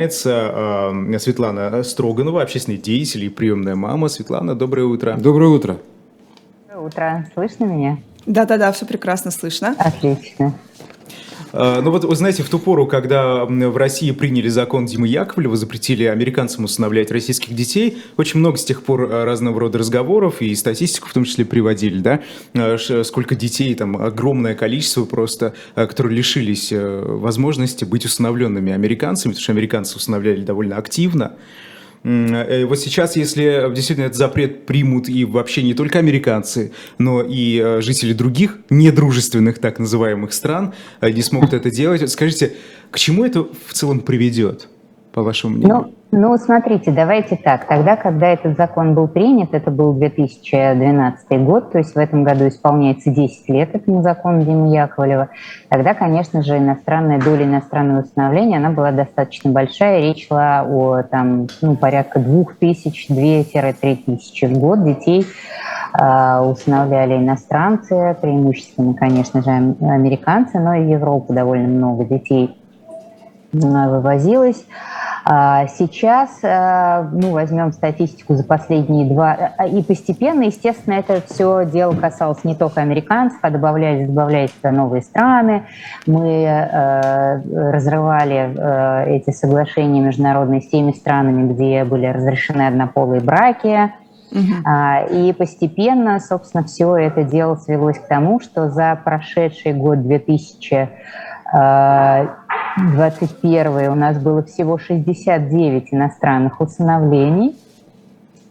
Это Светлана Строганова, общественный деятель и приемная мама. Светлана, доброе утро. Доброе утро. Доброе утро. Слышно меня? Да-да-да, все прекрасно слышно. Отлично. А, ну вот, вы знаете, в ту пору, когда в России приняли закон Димы Яковлева, запретили американцам усыновлять российских детей, очень много с тех пор а, разного рода разговоров и статистику в том числе приводили, да, а, сколько детей, там огромное количество просто, которые лишились э, возможности быть усыновленными американцами, потому что американцы усыновляли довольно активно. Э, вот сейчас, если действительно этот запрет примут и вообще не только американцы, но и э, жители других недружественных так называемых стран не смогут это делать, скажите, к чему это в целом приведет? По вашему мнению? Ну, ну, смотрите, давайте так. Тогда, когда этот закон был принят, это был 2012 год, то есть в этом году исполняется 10 лет этому закону Димы Яковлева, тогда, конечно же, иностранная доля иностранного установления, она была достаточно большая. Речь шла о там, ну, порядка 2000, 2-3 тысячи в год детей э, усыновляли иностранцы, преимущественно, конечно же, американцы, но и в Европу довольно много детей вывозилось. А сейчас, э, ну, возьмем статистику за последние два, э, и постепенно, естественно, это все дело касалось не только американцев, а добавлялись, добавлялись новые страны. Мы э, разрывали э, эти соглашения международные с теми странами, где были разрешены однополые браки. Uh-huh. И постепенно, собственно, все это дело свелось к тому, что за прошедший год 2000 21 у нас было всего 69 иностранных усыновлений.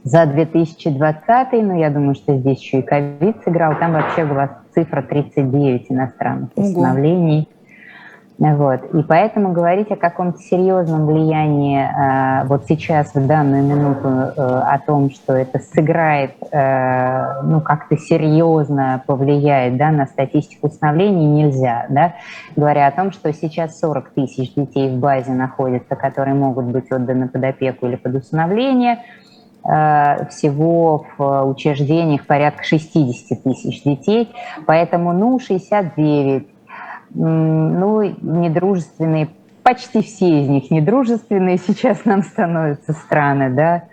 За 2020, ну, я думаю, что здесь еще и ковид сыграл, там вообще была цифра 39 иностранных усыновлений. Угу. Вот. И поэтому говорить о каком-то серьезном влиянии э, вот сейчас, в данную минуту, э, о том, что это сыграет, э, ну, как-то серьезно повлияет да, на статистику усыновлений, нельзя. Да? Говоря о том, что сейчас 40 тысяч детей в базе находятся, которые могут быть отданы под опеку или под усыновление, всего в учреждениях порядка 60 тысяч детей, поэтому, ну, 69 ну, недружественные, почти все из них недружественные сейчас нам становятся страны, да,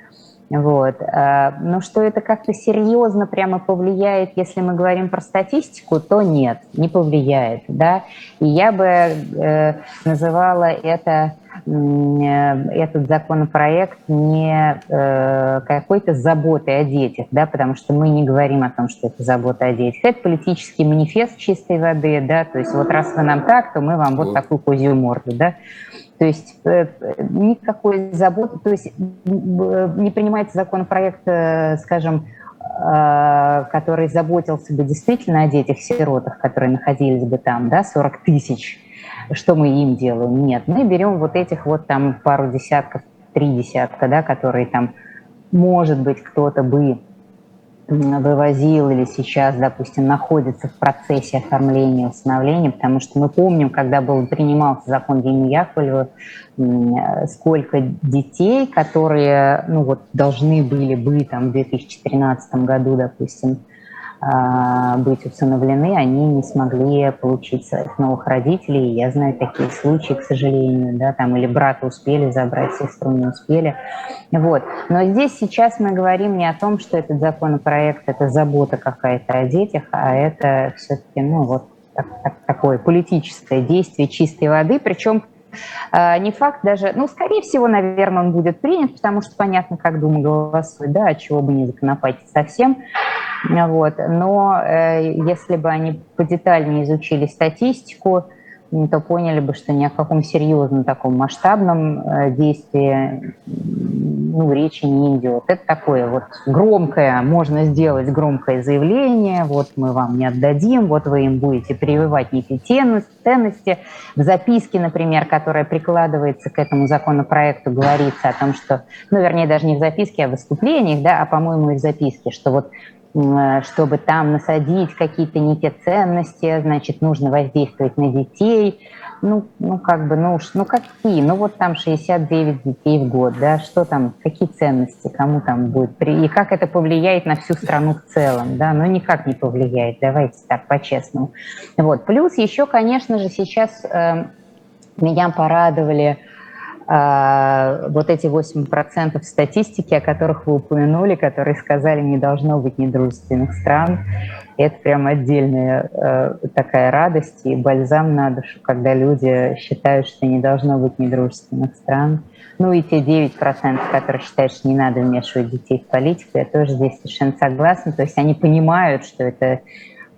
вот. А, но что это как-то серьезно прямо повлияет, если мы говорим про статистику, то нет, не повлияет, да. И я бы э, называла это этот законопроект не э, какой-то заботой о детях, да, потому что мы не говорим о том, что это забота о детях. Это политический манифест чистой воды, да, то есть вот раз вы нам так, то мы вам вот такую козью морду, да. То есть э, никакой заботы, то есть не принимается законопроект, скажем, который заботился бы действительно о детях-сиротах, которые находились бы там, да, 40 тысяч что мы им делаем. Нет, мы берем вот этих вот там пару десятков, три десятка, да, которые там, может быть, кто-то бы вывозил или сейчас, допустим, находится в процессе оформления установления, потому что мы помним, когда был принимался закон Дени Яковлева, сколько детей, которые ну, вот, должны были быть там, в 2013 году, допустим, быть усыновлены, они не смогли получить своих новых родителей. Я знаю такие случаи, к сожалению, да, там или брата успели забрать, сестру не успели. Вот. Но здесь сейчас мы говорим не о том, что этот законопроект – это забота какая-то о детях, а это все-таки, ну, вот так, так, такое политическое действие чистой воды, причем а, не факт даже, ну, скорее всего, наверное, он будет принят, потому что понятно, как Дума голосует, да, от чего бы не законопатить совсем. Вот. Но э, если бы они подетальнее изучили статистику, то поняли бы, что ни о каком серьезном таком масштабном э, действии ну, речи не идет. Это такое вот громкое, можно сделать громкое заявление, вот мы вам не отдадим, вот вы им будете прививать некие ценности. В записке, например, которая прикладывается к этому законопроекту, говорится о том, что, ну, вернее, даже не в записке, а в выступлениях, да, а, по-моему, и в записке, что вот чтобы там насадить какие-то не те ценности, значит, нужно воздействовать на детей. Ну, ну как бы, ну уж, ну какие? Ну вот там 69 детей в год, да, что там, какие ценности, кому там будет, и как это повлияет на всю страну в целом, да, ну никак не повлияет, давайте так, по-честному. Вот, плюс еще, конечно же, сейчас э, меня порадовали а, вот эти 8% статистики, о которых вы упомянули, которые сказали, не должно быть недружественных стран, это прям отдельная э, такая радость и бальзам на душу, когда люди считают, что не должно быть недружественных стран. Ну и те 9%, которые считают, что не надо вмешивать детей в политику, я тоже здесь совершенно согласна. То есть они понимают, что это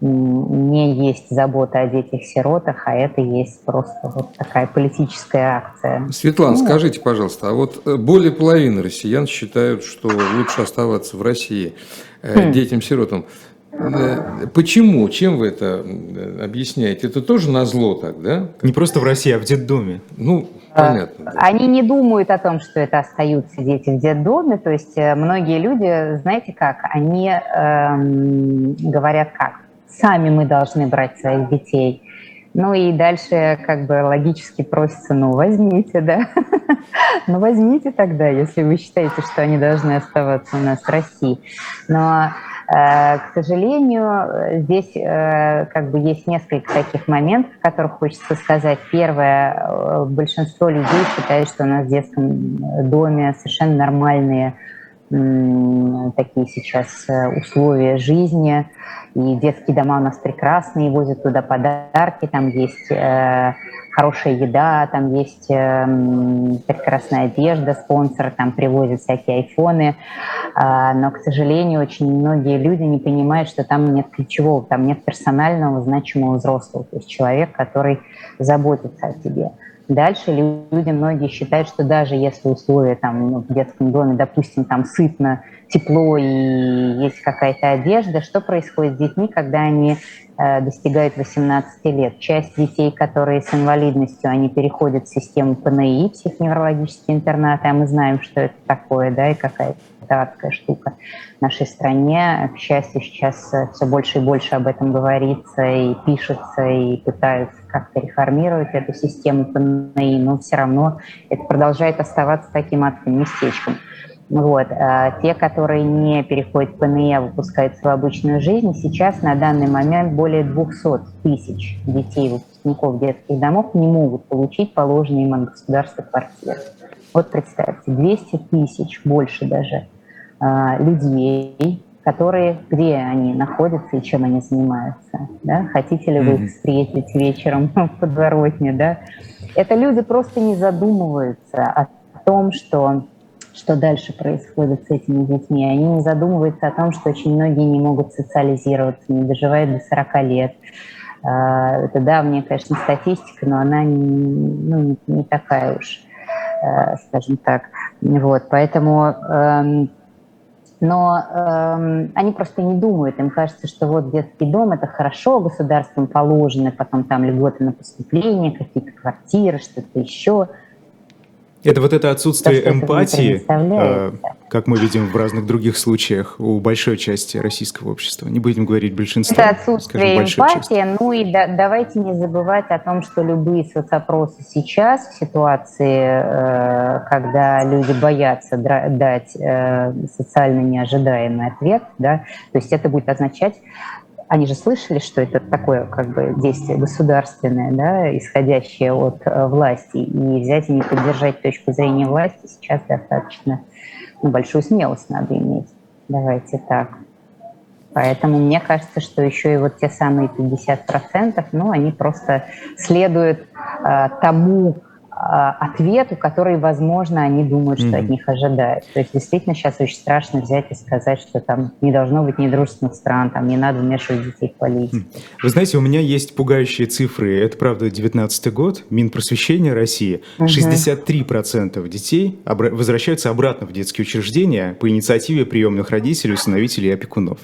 не есть забота о детях-сиротах, а это есть просто вот такая политическая акция. Светлана, ну, скажите, пожалуйста, а вот э, более половины россиян считают, что лучше оставаться в России э, хм. детям-сиротам. Э, почему? Чем вы это объясняете? Это тоже на зло так, да? Не просто в России, а в детдоме. Ну, понятно. Да. Они не думают о том, что это остаются дети в детдоме. То есть многие люди, знаете как, они эм, говорят как? Сами мы должны брать своих детей. Ну и дальше как бы логически просится, ну возьмите, да. ну возьмите тогда, если вы считаете, что они должны оставаться у нас в России. Но, э, к сожалению, здесь э, как бы есть несколько таких моментов, о которых хочется сказать. Первое, э, большинство людей считают, что у нас в детском доме совершенно нормальные такие сейчас условия жизни, и детские дома у нас прекрасные, возят туда подарки, там есть э, хорошая еда, там есть э, прекрасная одежда, спонсоры там привозят всякие айфоны, э, но, к сожалению, очень многие люди не понимают, что там нет ключевого, там нет персонального значимого взрослого, то есть человек, который заботится о тебе. Дальше люди многие считают, что даже если условия там ну, в детском доме, допустим, там сытно, тепло и есть какая-то одежда, что происходит с детьми, когда они э, достигают 18 лет? Часть детей, которые с инвалидностью, они переходят в систему ПНИ, психоневрологические интернаты, а мы знаем, что это такое, да, и какая-то адская штука в нашей стране. К счастью, сейчас э, все больше и больше об этом говорится и пишется, и пытаются как-то реформировать эту систему ПНИ, но все равно это продолжает оставаться таким адским местечком. Вот. А те, которые не переходят в ПНИ, а выпускаются в обычную жизнь, сейчас на данный момент более 200 тысяч детей, выпускников детских домов не могут получить положенные им от государства квартиры. Вот представьте, 200 тысяч, больше даже, а, людей, которые, где они находятся и чем они занимаются. Да? Хотите ли вы их встретить вечером в подворотне? Да? Это люди просто не задумываются о том, что, что дальше происходит с этими детьми. Они не задумываются о том, что очень многие не могут социализироваться, не доживают до 40 лет. А, это давняя, конечно, статистика, но она не, ну, не такая уж, э, скажем так. Вот, поэтому эм, но э, они просто не думают, им кажется, что вот детский дом это хорошо, государством положены, потом там льготы на поступление, какие-то квартиры, что-то еще. Это вот это отсутствие То, эмпатии, э, как мы видим в разных других случаях у большой части российского общества. Не будем говорить большинства. Это отсутствие скажем, эмпатии. Части. Ну и да, давайте не забывать о том, что любые соцопросы сейчас в ситуации, э, когда люди боятся дать э, социально неожидаемый ответ, да, то есть это будет означать они же слышали, что это такое как бы действие государственное, да, исходящее от э, власти, и взять и не поддержать точку зрения власти сейчас достаточно ну, большую смелость надо иметь. Давайте так. Поэтому мне кажется, что еще и вот те самые 50%, ну, они просто следуют э, тому, ответу, который, возможно, они думают, что mm-hmm. от них ожидают. То есть действительно сейчас очень страшно взять и сказать, что там не должно быть недружественных стран, там не надо вмешивать детей в политику. Вы знаете, у меня есть пугающие цифры. Это, правда, 19 год, Минпросвещения России. Mm-hmm. 63% детей обра- возвращаются обратно в детские учреждения по инициативе приемных родителей, усыновителей и опекунов.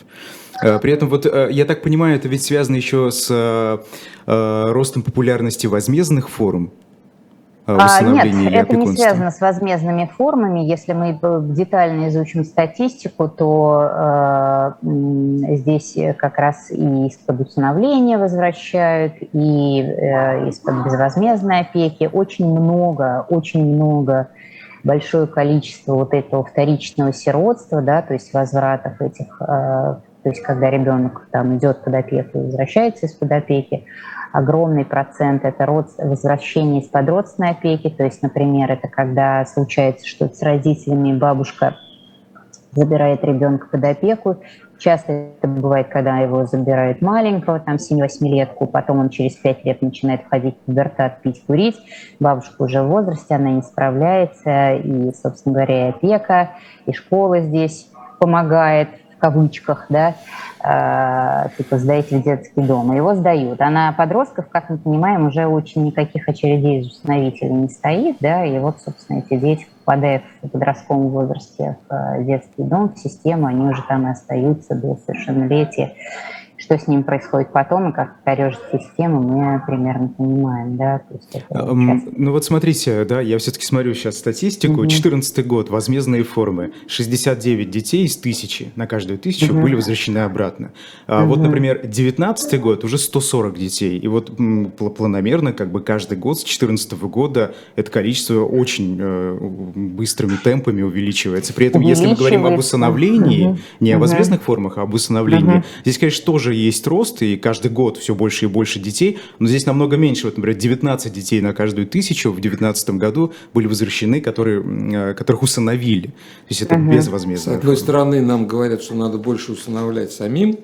Э, при этом, вот э, я так понимаю, это ведь связано еще с э, ростом популярности возмездных форм нет, это не связано с возмездными формами. Если мы детально изучим статистику, то э, здесь как раз и из-под усыновления возвращают, и э, из-под безвозмездной опеки. Очень много, очень много, большое количество вот этого вторичного сиротства, да, то есть возвратов этих э, то есть когда ребенок там идет под опеку и возвращается из-под опеки, огромный процент это род, возвращение из-под родственной опеки, то есть, например, это когда случается что-то с родителями, бабушка забирает ребенка под опеку. Часто это бывает, когда его забирают маленького, там 7-8 летку, потом он через 5 лет начинает ходить в пубертат, пить, курить. Бабушка уже в возрасте, она не справляется, и, собственно говоря, и опека, и школа здесь помогает кавычках, да, э, типа сдайте в детский дом. Его сдают. А на подростков, как мы понимаем, уже очень никаких очередей установителей не стоит, да, и вот, собственно, эти дети, попадая в подростковом возрасте в э, детский дом, в систему, они уже там и остаются до совершеннолетия. Что с ним происходит потом и как корежит систему, мы примерно понимаем, да. То есть это ну вот смотрите, да, я все-таки смотрю сейчас статистику. Угу. 14 год, возмездные формы. 69 детей из тысячи на каждую тысячу угу. были возвращены обратно. А угу. вот, например, 19 год уже 140 детей. И вот планомерно, как бы каждый год с 14 года это количество очень э, быстрыми темпами увеличивается. При этом, если мы говорим об усыновлении, угу. не о возмездных формах, а об усыновлении, угу. здесь, конечно, тоже есть рост, и каждый год все больше и больше детей, но здесь намного меньше. Вот, например, 19 детей на каждую тысячу в 2019 году были возвращены, которые, э, которых усыновили. То есть это угу. безвозмездно. С одной стороны, нам говорят, что надо больше усыновлять самим,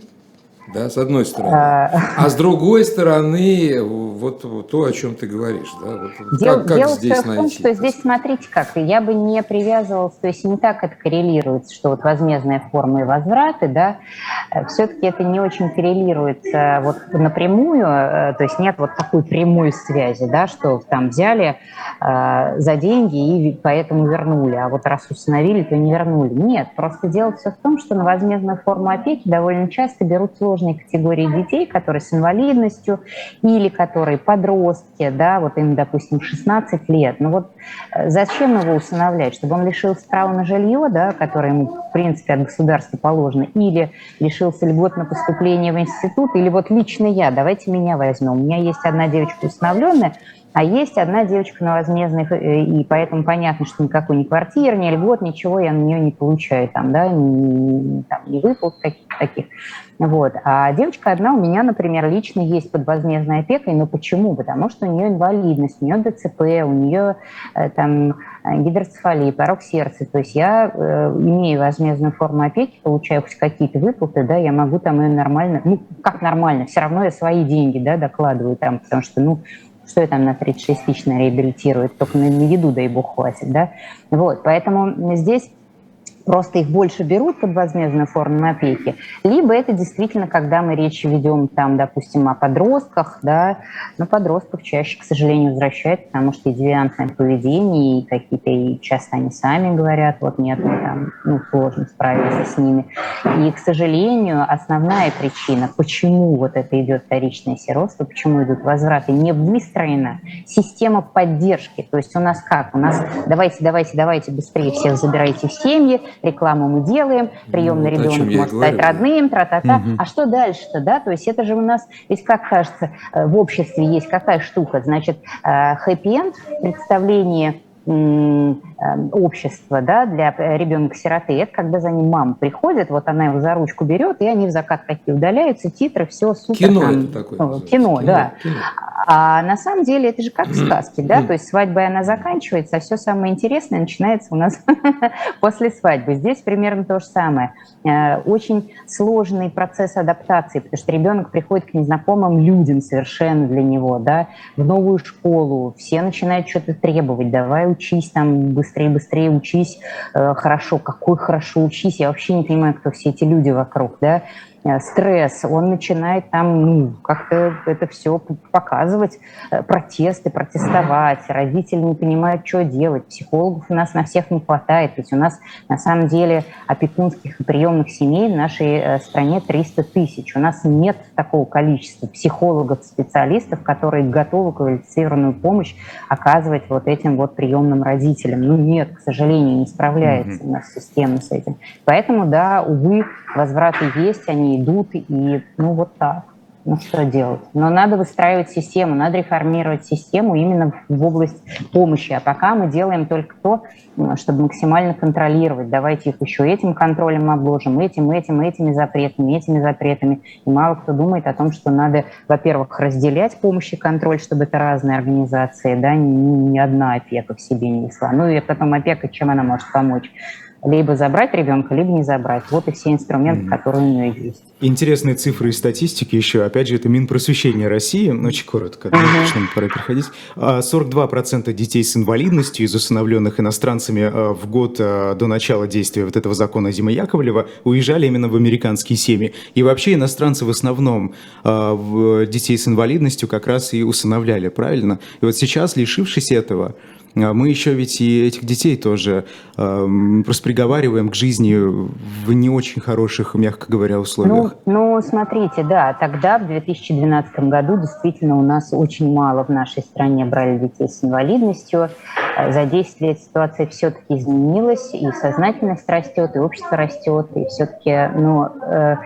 да, с одной стороны. А, с другой стороны, вот, то, о чем ты говоришь, да, вот, Дел, как, как дело здесь в том, найти? что здесь, смотрите как, я бы не привязывалась, то есть не так это коррелируется, что вот возмездная форма и возвраты, да, э, все-таки это не очень коррелируется вот напрямую, э, то есть нет вот такой прямой связи, да, что там взяли э, за деньги и поэтому вернули, а вот раз установили, то не вернули. Нет, просто дело все в том, что на возмездную форму опеки довольно часто берут сложной категории детей, которые с инвалидностью или которые подростки, да, вот им, допустим, 16 лет. Ну вот э, зачем его усыновлять? Чтобы он лишился права на жилье, да, которое ему, в принципе, от государства положено, или лишился льгот на поступление в институт, или вот лично я, давайте меня возьмем. У меня есть одна девочка усыновленная, а есть одна девочка на возмездных, э, и поэтому понятно, что никакой ни квартиры, ни льгот, ничего я на нее не получаю, там, да, ни, там, ни выплат каких-то таких. Вот. А девочка одна у меня, например, лично есть под возмездной опекой, но почему? Потому что у нее инвалидность, у нее ДЦП, у нее э, там гидроцефалия, порог сердца. То есть я, э, имея возмездную форму опеки, получаю хоть какие-то выплаты, да, я могу там ее нормально, ну, как нормально, все равно я свои деньги, да, докладываю там, потому что, ну, что я там на 36 тысяч на реабилитирует, только на еду, дай бог, хватит, да. Вот, поэтому здесь просто их больше берут под возмездную форму опеки, либо это действительно, когда мы речь ведем там, допустим, о подростках, да, но подростков чаще, к сожалению, возвращают, потому что и девиантное поведение, и какие-то, и часто они сами говорят, вот нет, мы там, ну, сложно справиться с ними. И, к сожалению, основная причина, почему вот это идет вторичное сиротство, почему идут возвраты, не выстроена система поддержки. То есть у нас как? У нас давайте, давайте, давайте быстрее всех забирайте в семьи, рекламу мы делаем, приемный ну, ребенок может стать родным, тра-та-та. Угу. А что дальше-то, да? То есть это же у нас, ведь как кажется, э, в обществе есть какая штука, значит, э, хэппи-энд в представлении общества да, для ребенка-сироты, это когда за ним мама приходит, вот она его за ручку берет, и они в закат такие удаляются, титры, все супер. Кино там, это такое. Ну, кино, кино, да. Кино. А на самом деле это же как в сказке, да, то есть свадьба она заканчивается, а все самое интересное начинается у нас после свадьбы. Здесь примерно то же самое. Э, очень сложный процесс адаптации, потому что ребенок приходит к незнакомым людям совершенно для него, да, в новую школу, все начинают что-то требовать, давай учись там, быстрее, быстрее учись, э, хорошо, какой хорошо учись, я вообще не понимаю, кто все эти люди вокруг, да, стресс, он начинает там ну, как-то это все показывать, э, протесты, протестовать, родители не понимают, что делать, психологов у нас на всех не хватает, ведь у нас на самом деле опекунских и приемных семей в нашей э, стране 300 тысяч, у нас нет такого количества психологов, специалистов, которые готовы квалифицированную помощь оказывать вот этим вот приемным родителям. Ну нет, к сожалению, не справляется mm-hmm. у нас система с этим. Поэтому, да, увы, возвраты есть, они идут, и ну вот так. Ну что делать? Но надо выстраивать систему, надо реформировать систему именно в область помощи. А пока мы делаем только то, чтобы максимально контролировать. Давайте их еще этим контролем обложим, этим, этим, этими запретами, этими запретами. И мало кто думает о том, что надо, во-первых, разделять помощь и контроль, чтобы это разные организации, да, ни, ни одна опека в себе не несла. Ну и потом опека, чем она может помочь? Либо забрать ребенка, либо не забрать. Вот и все инструменты, mm-hmm. которые у нее есть. Интересные цифры и статистики еще. Опять же, это Минпросвещение России. Очень коротко, mm-hmm. начнем пора переходить. 42% а, детей с инвалидностью из усыновленных иностранцами а, в год а, до начала действия вот этого закона Зимы Яковлева уезжали именно в американские семьи. И вообще иностранцы в основном детей с инвалидностью как раз и усыновляли, правильно? И вот сейчас, лишившись этого, мы еще ведь и этих детей тоже э, просто приговариваем к жизни в не очень хороших, мягко говоря, условиях. Ну, ну, смотрите, да, тогда, в 2012 году, действительно у нас очень мало в нашей стране брали детей с инвалидностью. Э, за 10 лет ситуация все-таки изменилась, и сознательность растет, и общество растет, и все-таки, ну, э,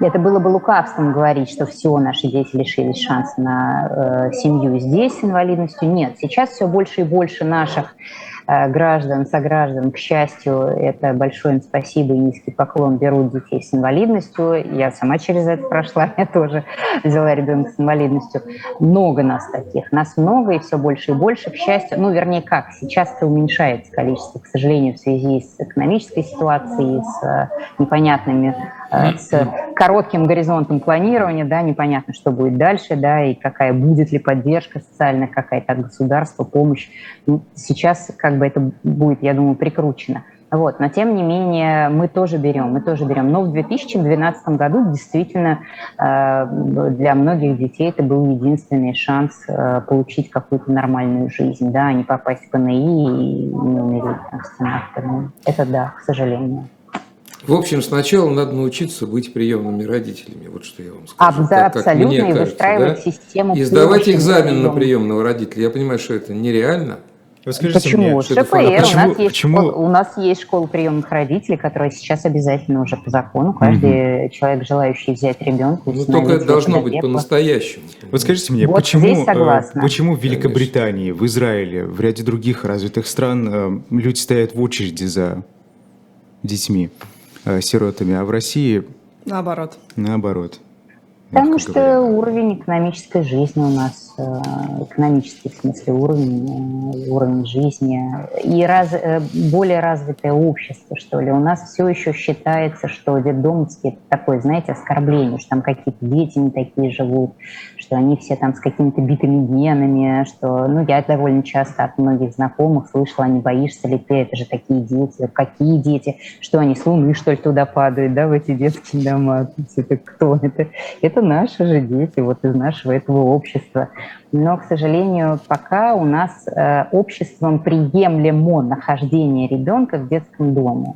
это было бы лукавством говорить, что все, наши дети лишились шанса на э, семью здесь с инвалидностью. Нет, сейчас все больше и больше наших граждан, сограждан, к счастью, это большое им спасибо и низкий поклон, берут детей с инвалидностью. Я сама через это прошла, я тоже взяла ребенка с инвалидностью. Много нас таких, нас много и все больше и больше, к счастью. Ну, вернее, как, сейчас-то уменьшается количество, к сожалению, в связи с экономической ситуацией, с э, непонятными, э, с коротким горизонтом планирования, да, непонятно, что будет дальше, да, и какая будет ли поддержка социальная какая-то от государства, помощь. Ну, сейчас, как бы это будет, я думаю, прикручено. Вот, но тем не менее мы тоже берем, мы тоже берем. Но в 2012 году действительно э, для многих детей это был единственный шанс э, получить какую-то нормальную жизнь, да, а не попасть в ПНИ и не умереть там, Это да, к сожалению. В общем, сначала надо научиться быть приемными родителями, вот что я вам скажу. А, да, как, абсолютно, как мне кажется, и выстраивать да? систему. И сдавать экзамен на приемного родителя. Я понимаю, что это нереально. Расскажите почему? Мне, что ШПР, это почему, у, нас есть почему? Школа, у нас есть школа приемных родителей, которая сейчас обязательно уже по закону. Каждый угу. человек, желающий взять ребенка, ну, только это должно быть по-настоящему. Вот скажите мне, вот почему, э, почему в Великобритании, Конечно. в Израиле, в ряде других развитых стран э, люди стоят в очереди за детьми, э, сиротами, а в России... Наоборот. Наоборот. Потому что говоря. уровень экономической жизни у нас, э, экономический в смысле уровень, э, уровень жизни и раз, э, более развитое общество, что ли. У нас все еще считается, что детдомовский это такое, знаете, оскорбление, что там какие-то дети не такие живут, что они все там с какими-то битыми генами, что, ну, я довольно часто от многих знакомых слышала, не боишься ли ты, это же такие дети, какие дети, что они с луны, что ли, туда падают, да, в эти детские дома, это кто это? Это наши же дети, вот из нашего этого общества. Но, к сожалению, пока у нас э, обществом приемлемо нахождение ребенка в детском доме.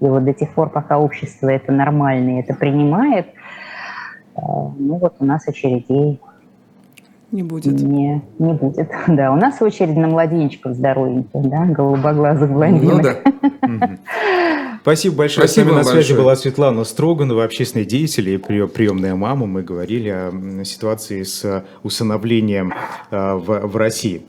И вот до тех пор, пока общество это нормально это принимает, ну вот у нас очередей не будет. Не, не будет, да. У нас очередь на младенчиков здоровеньких, да, голубоглазых блондинок. Ну да. Спасибо большое. Спасибо С нами на связи большое. была Светлана Строганова, общественный деятель и приемная мама. Мы говорили о ситуации с усыновлением э, в, в России.